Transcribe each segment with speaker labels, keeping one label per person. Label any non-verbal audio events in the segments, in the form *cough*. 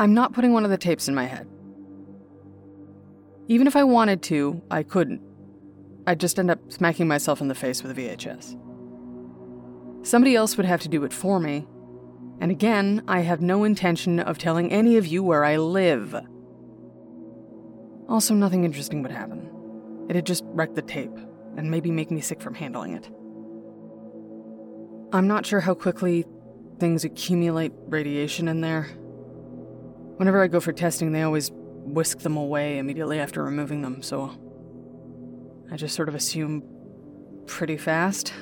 Speaker 1: I'm not putting one of the tapes in my head. Even if I wanted to, I couldn't. I'd just end up smacking myself in the face with a VHS. Somebody else would have to do it for me. And again, I have no intention of telling any of you where I live. Also, nothing interesting would happen. It'd just wreck the tape, and maybe make me sick from handling it. I'm not sure how quickly things accumulate radiation in there. Whenever I go for testing, they always whisk them away immediately after removing them, so I just sort of assume pretty fast.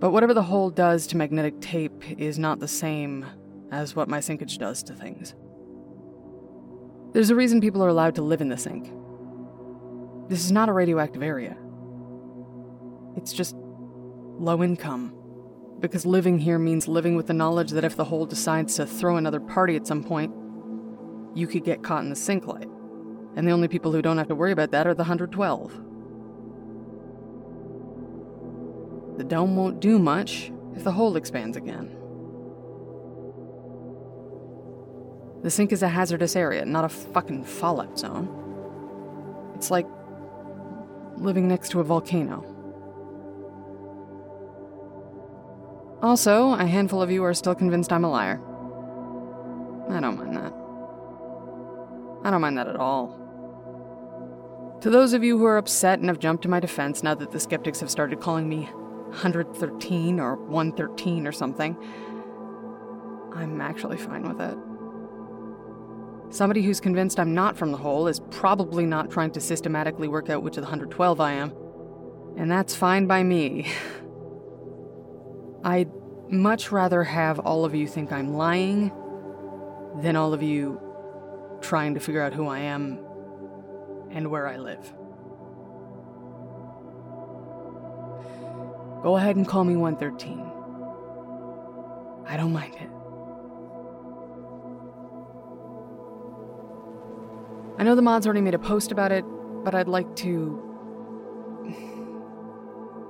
Speaker 1: But whatever the hole does to magnetic tape is not the same as what my sinkage does to things. There's a reason people are allowed to live in the sink. This is not a radioactive area. It's just low income. Because living here means living with the knowledge that if the hole decides to throw another party at some point, you could get caught in the sink light. And the only people who don't have to worry about that are the 112. The dome won't do much if the hole expands again. The sink is a hazardous area, not a fucking fallout zone. It's like living next to a volcano. Also, a handful of you are still convinced I'm a liar. I don't mind that. I don't mind that at all. To those of you who are upset and have jumped to my defense now that the skeptics have started calling me 113 or 113 or something, I'm actually fine with it. Somebody who's convinced I'm not from the hole is probably not trying to systematically work out which of the 112 I am. And that's fine by me. *laughs* I'd much rather have all of you think I'm lying than all of you trying to figure out who I am and where I live. Go ahead and call me 113. I don't mind it. I know the mods already made a post about it, but I'd like to.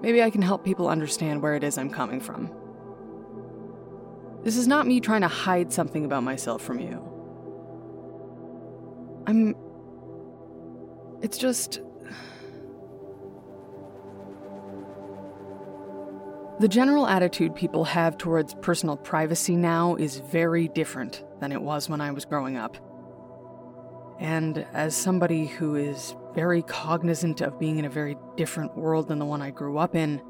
Speaker 1: Maybe I can help people understand where it is I'm coming from. This is not me trying to hide something about myself from you. I'm. It's just. *sighs* The general attitude people have towards personal privacy now is very different than it was when I was growing up. And as somebody who is very cognizant of being in a very different world than the one I grew up in,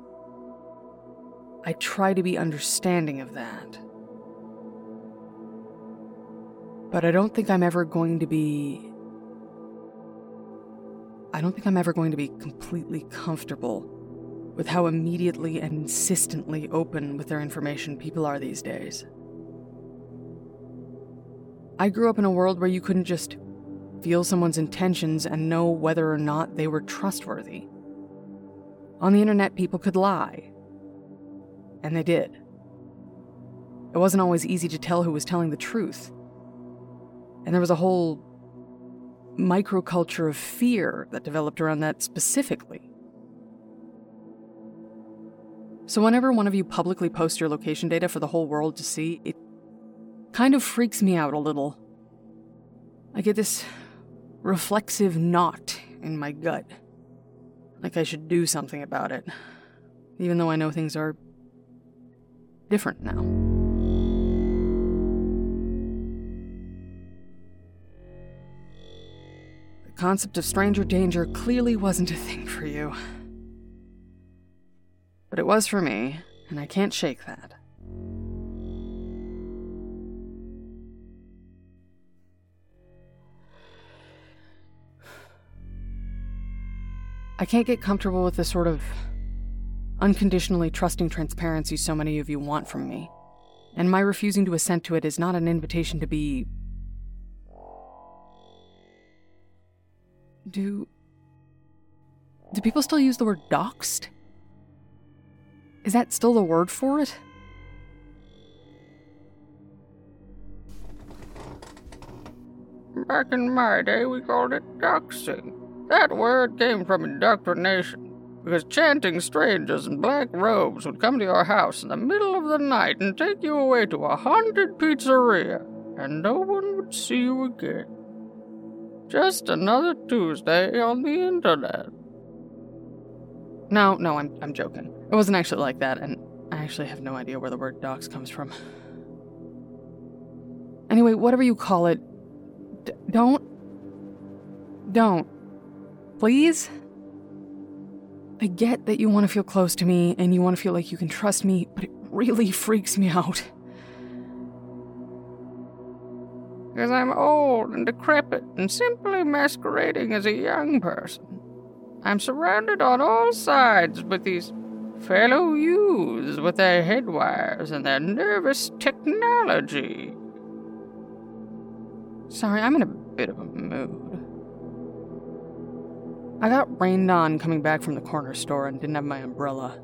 Speaker 1: I try to be understanding of that. But I don't think I'm ever going to be. I don't think I'm ever going to be completely comfortable with how immediately and insistently open with their information people are these days. I grew up in a world where you couldn't just feel someone's intentions and know whether or not they were trustworthy. On the internet, people could lie. And they did. It wasn't always easy to tell who was telling the truth. And there was a whole microculture of fear that developed around that specifically. So, whenever one of you publicly posts your location data for the whole world to see, it kind of freaks me out a little. I get this reflexive knot in my gut. Like I should do something about it, even though I know things are different now. The concept of stranger danger clearly wasn't a thing for you. But it was for me, and I can't shake that. I can't get comfortable with the sort of unconditionally trusting transparency so many of you want from me. And my refusing to assent to it is not an invitation to be. Do. Do people still use the word doxed? Is that still the word for it?
Speaker 2: Back in my day, we called it doxing. That word came from indoctrination. because chanting strangers in black robes would come to your house in the middle of the night and take you away to a haunted pizzeria, and no one would see you again. Just another Tuesday on the internet.
Speaker 1: No, no, I'm, I'm joking. It wasn't actually like that, and I actually have no idea where the word dox comes from. Anyway, whatever you call it, d- don't. Don't. Please? I get that you want to feel close to me and you want to feel like you can trust me, but it really *laughs* freaks me out.
Speaker 2: Because I'm old and decrepit and simply masquerading as a young person. I'm surrounded on all sides with these fellow youths with their head wires and their nervous technology.
Speaker 1: Sorry, I'm in a bit of a mood. I got rained on coming back from the corner store and didn't have my umbrella.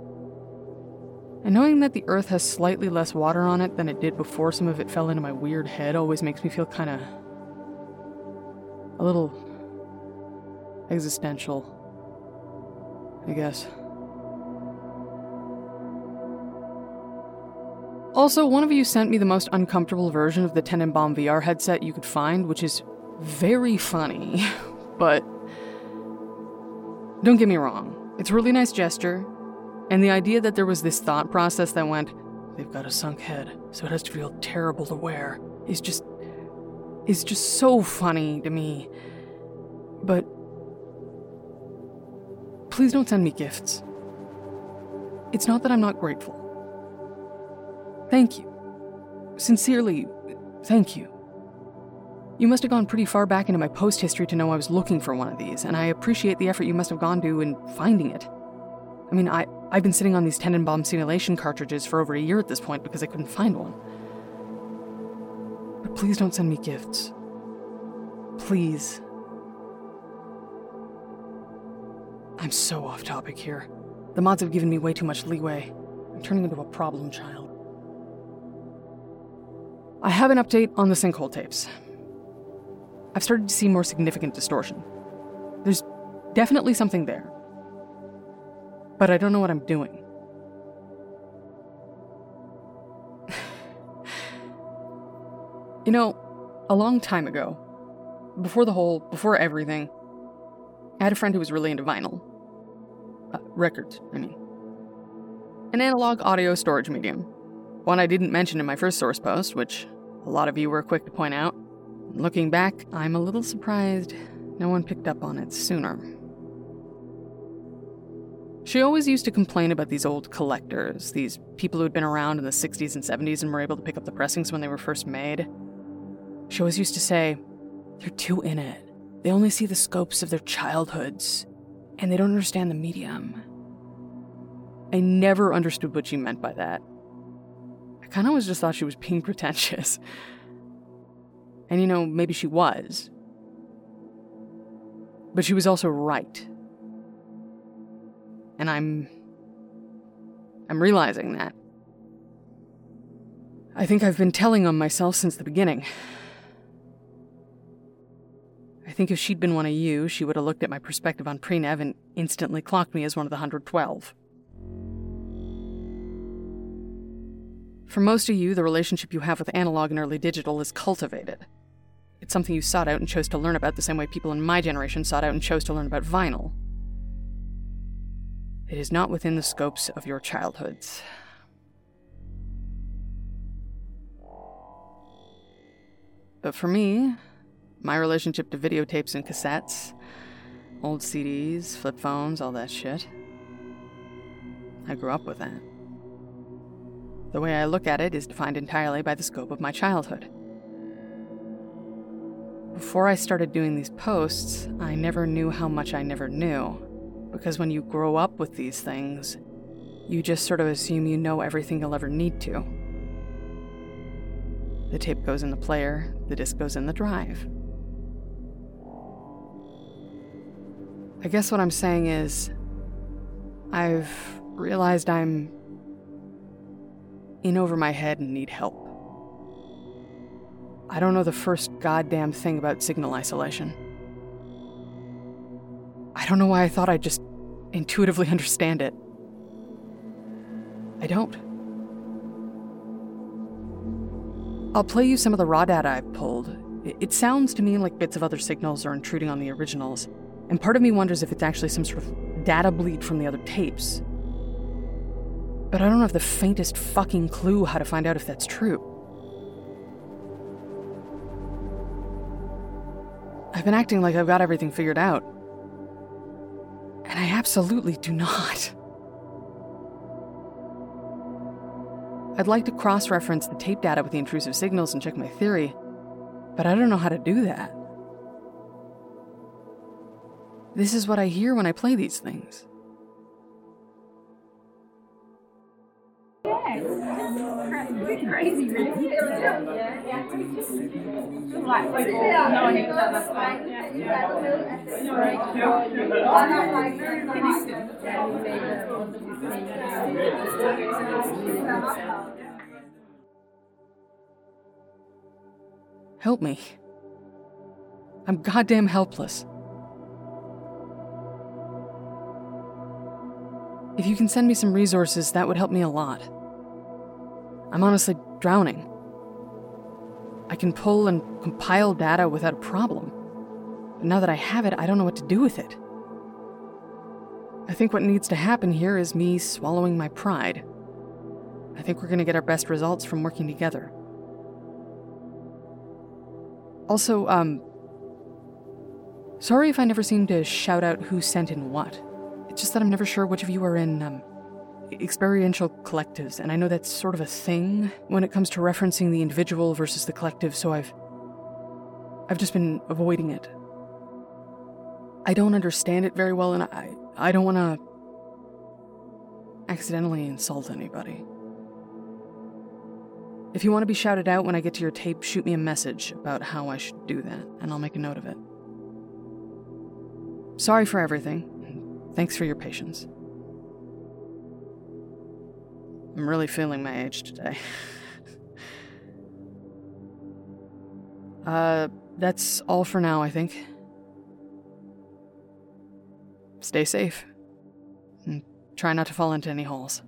Speaker 1: And knowing that the earth has slightly less water on it than it did before some of it fell into my weird head always makes me feel kind of. a little. existential. I guess. Also, one of you sent me the most uncomfortable version of the Tenenbaum VR headset you could find, which is very funny, *laughs* but don't get me wrong, it's a really nice gesture, and the idea that there was this thought process that went, they've got a sunk head, so it has to feel terrible to wear, is just is just so funny to me. But please don't send me gifts. It's not that I'm not grateful. Thank you. Sincerely, thank you. You must have gone pretty far back into my post history to know I was looking for one of these, and I appreciate the effort you must have gone to in finding it. I mean, I, I've been sitting on these Tenenbaum simulation cartridges for over a year at this point because I couldn't find one. But please don't send me gifts. Please. I'm so off topic here. The mods have given me way too much leeway. I'm turning into a problem child. I have an update on the sinkhole tapes. I've started to see more significant distortion. There's definitely something there. But I don't know what I'm doing. *sighs* you know, a long time ago, before the hole, before everything, I had a friend who was really into vinyl. Uh, records, I mean. An analog audio storage medium. One I didn't mention in my first source post, which a lot of you were quick to point out. Looking back, I'm a little surprised no one picked up on it sooner. She always used to complain about these old collectors, these people who had been around in the 60s and 70s and were able to pick up the pressings when they were first made. She always used to say, they're too in it. They only see the scopes of their childhoods, and they don't understand the medium. I never understood what she meant by that. I kind of always just thought she was being pretentious. And you know, maybe she was. But she was also right. And I'm. I'm realizing that. I think I've been telling on myself since the beginning. I think if she'd been one of you, she would have looked at my perspective on Prenev and instantly clocked me as one of the 112. For most of you, the relationship you have with analog and early digital is cultivated. It's something you sought out and chose to learn about the same way people in my generation sought out and chose to learn about vinyl. It is not within the scopes of your childhoods. But for me, my relationship to videotapes and cassettes, old CDs, flip phones, all that shit, I grew up with that. The way I look at it is defined entirely by the scope of my childhood. Before I started doing these posts, I never knew how much I never knew. Because when you grow up with these things, you just sort of assume you know everything you'll ever need to. The tape goes in the player, the disc goes in the drive. I guess what I'm saying is, I've realized I'm in over my head and need help. I don't know the first goddamn thing about signal isolation. I don't know why I thought I'd just intuitively *laughs* understand it. I don't. I'll play you some of the raw data I've pulled. It sounds to me like bits of other signals are intruding on the originals, and part of me wonders if it's actually some sort of data bleed from the other tapes. But I don't have the faintest fucking clue how to find out if that's true. I've been acting like I've got everything figured out. And I absolutely do not. I'd like to cross reference the tape data with the intrusive signals and check my theory, but I don't know how to do that. This is what I hear when I play these things. Crazy, Help me. I'm goddamn helpless. If you can send me some resources, that would help me a lot. I'm honestly drowning. I can pull and compile data without a problem. But now that I have it, I don't know what to do with it. I think what needs to happen here is me swallowing my pride. I think we're going to get our best results from working together. Also, um, sorry if I never seem to shout out who sent in what. It's just that I'm never sure which of you are in, um, experiential collectives, and I know that's sort of a thing when it comes to referencing the individual versus the collective, so I've I've just been avoiding it. I don't understand it very well and I I don't want to accidentally insult anybody. If you want to be shouted out when I get to your tape, shoot me a message about how I should do that, and I'll make a note of it. Sorry for everything. Thanks for your patience. I'm really feeling my age today. *laughs* uh, that's all for now, I think. Stay safe. And try not to fall into any holes.